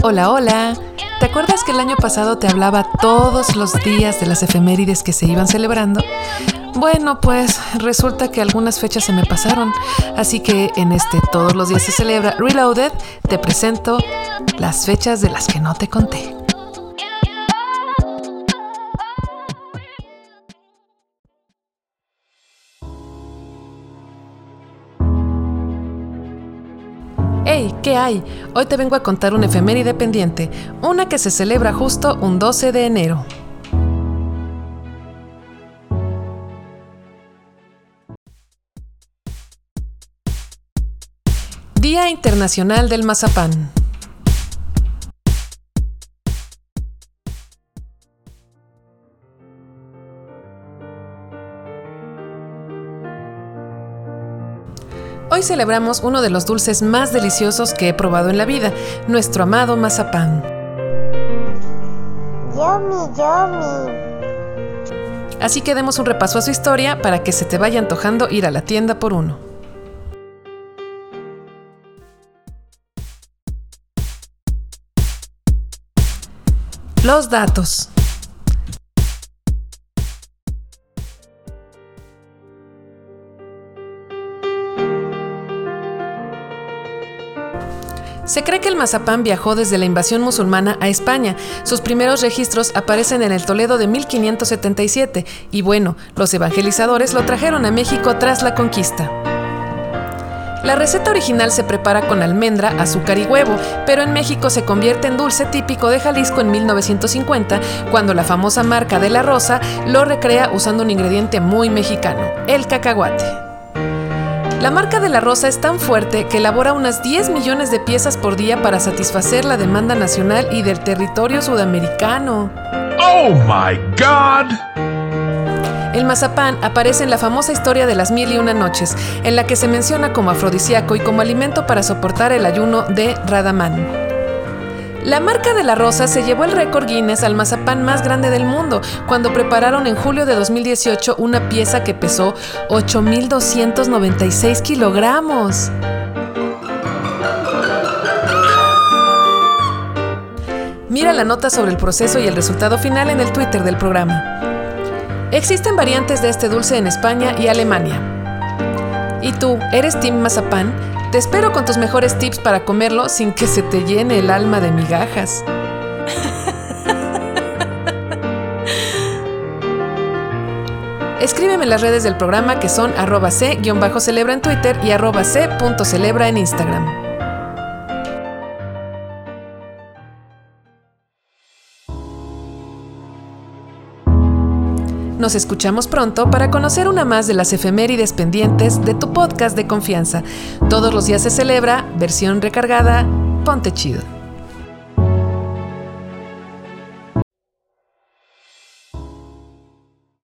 Hola, hola. ¿Te acuerdas que el año pasado te hablaba todos los días de las efemérides que se iban celebrando? Bueno, pues resulta que algunas fechas se me pasaron, así que en este Todos los días se celebra Reloaded te presento las fechas de las que no te conté. ¡Hey! ¿Qué hay? Hoy te vengo a contar una efeméride pendiente, una que se celebra justo un 12 de enero. Día Internacional del Mazapán. Hoy celebramos uno de los dulces más deliciosos que he probado en la vida, nuestro amado mazapán. Yummy, yummy. Así que demos un repaso a su historia para que se te vaya antojando ir a la tienda por uno. Los datos. Se cree que el mazapán viajó desde la invasión musulmana a España. Sus primeros registros aparecen en el Toledo de 1577 y bueno, los evangelizadores lo trajeron a México tras la conquista. La receta original se prepara con almendra, azúcar y huevo, pero en México se convierte en dulce típico de Jalisco en 1950, cuando la famosa marca de la Rosa lo recrea usando un ingrediente muy mexicano, el cacahuate. La marca de la Rosa es tan fuerte que elabora unas 10 millones de piezas por día para satisfacer la demanda nacional y del territorio sudamericano. Oh my god! El mazapán aparece en la famosa historia de las mil y una noches, en la que se menciona como afrodisíaco y como alimento para soportar el ayuno de Radamán. La marca de la rosa se llevó el récord Guinness al mazapán más grande del mundo cuando prepararon en julio de 2018 una pieza que pesó 8.296 kilogramos. Mira la nota sobre el proceso y el resultado final en el Twitter del programa. Existen variantes de este dulce en España y Alemania. ¿Y tú, eres Team Mazapán? Te espero con tus mejores tips para comerlo sin que se te llene el alma de migajas. Escríbeme en las redes del programa que son arroba c-celebra en Twitter y arroba c.celebra en Instagram. Nos escuchamos pronto para conocer una más de las efemérides pendientes de tu podcast de confianza. Todos los días se celebra, versión recargada, ponte chido.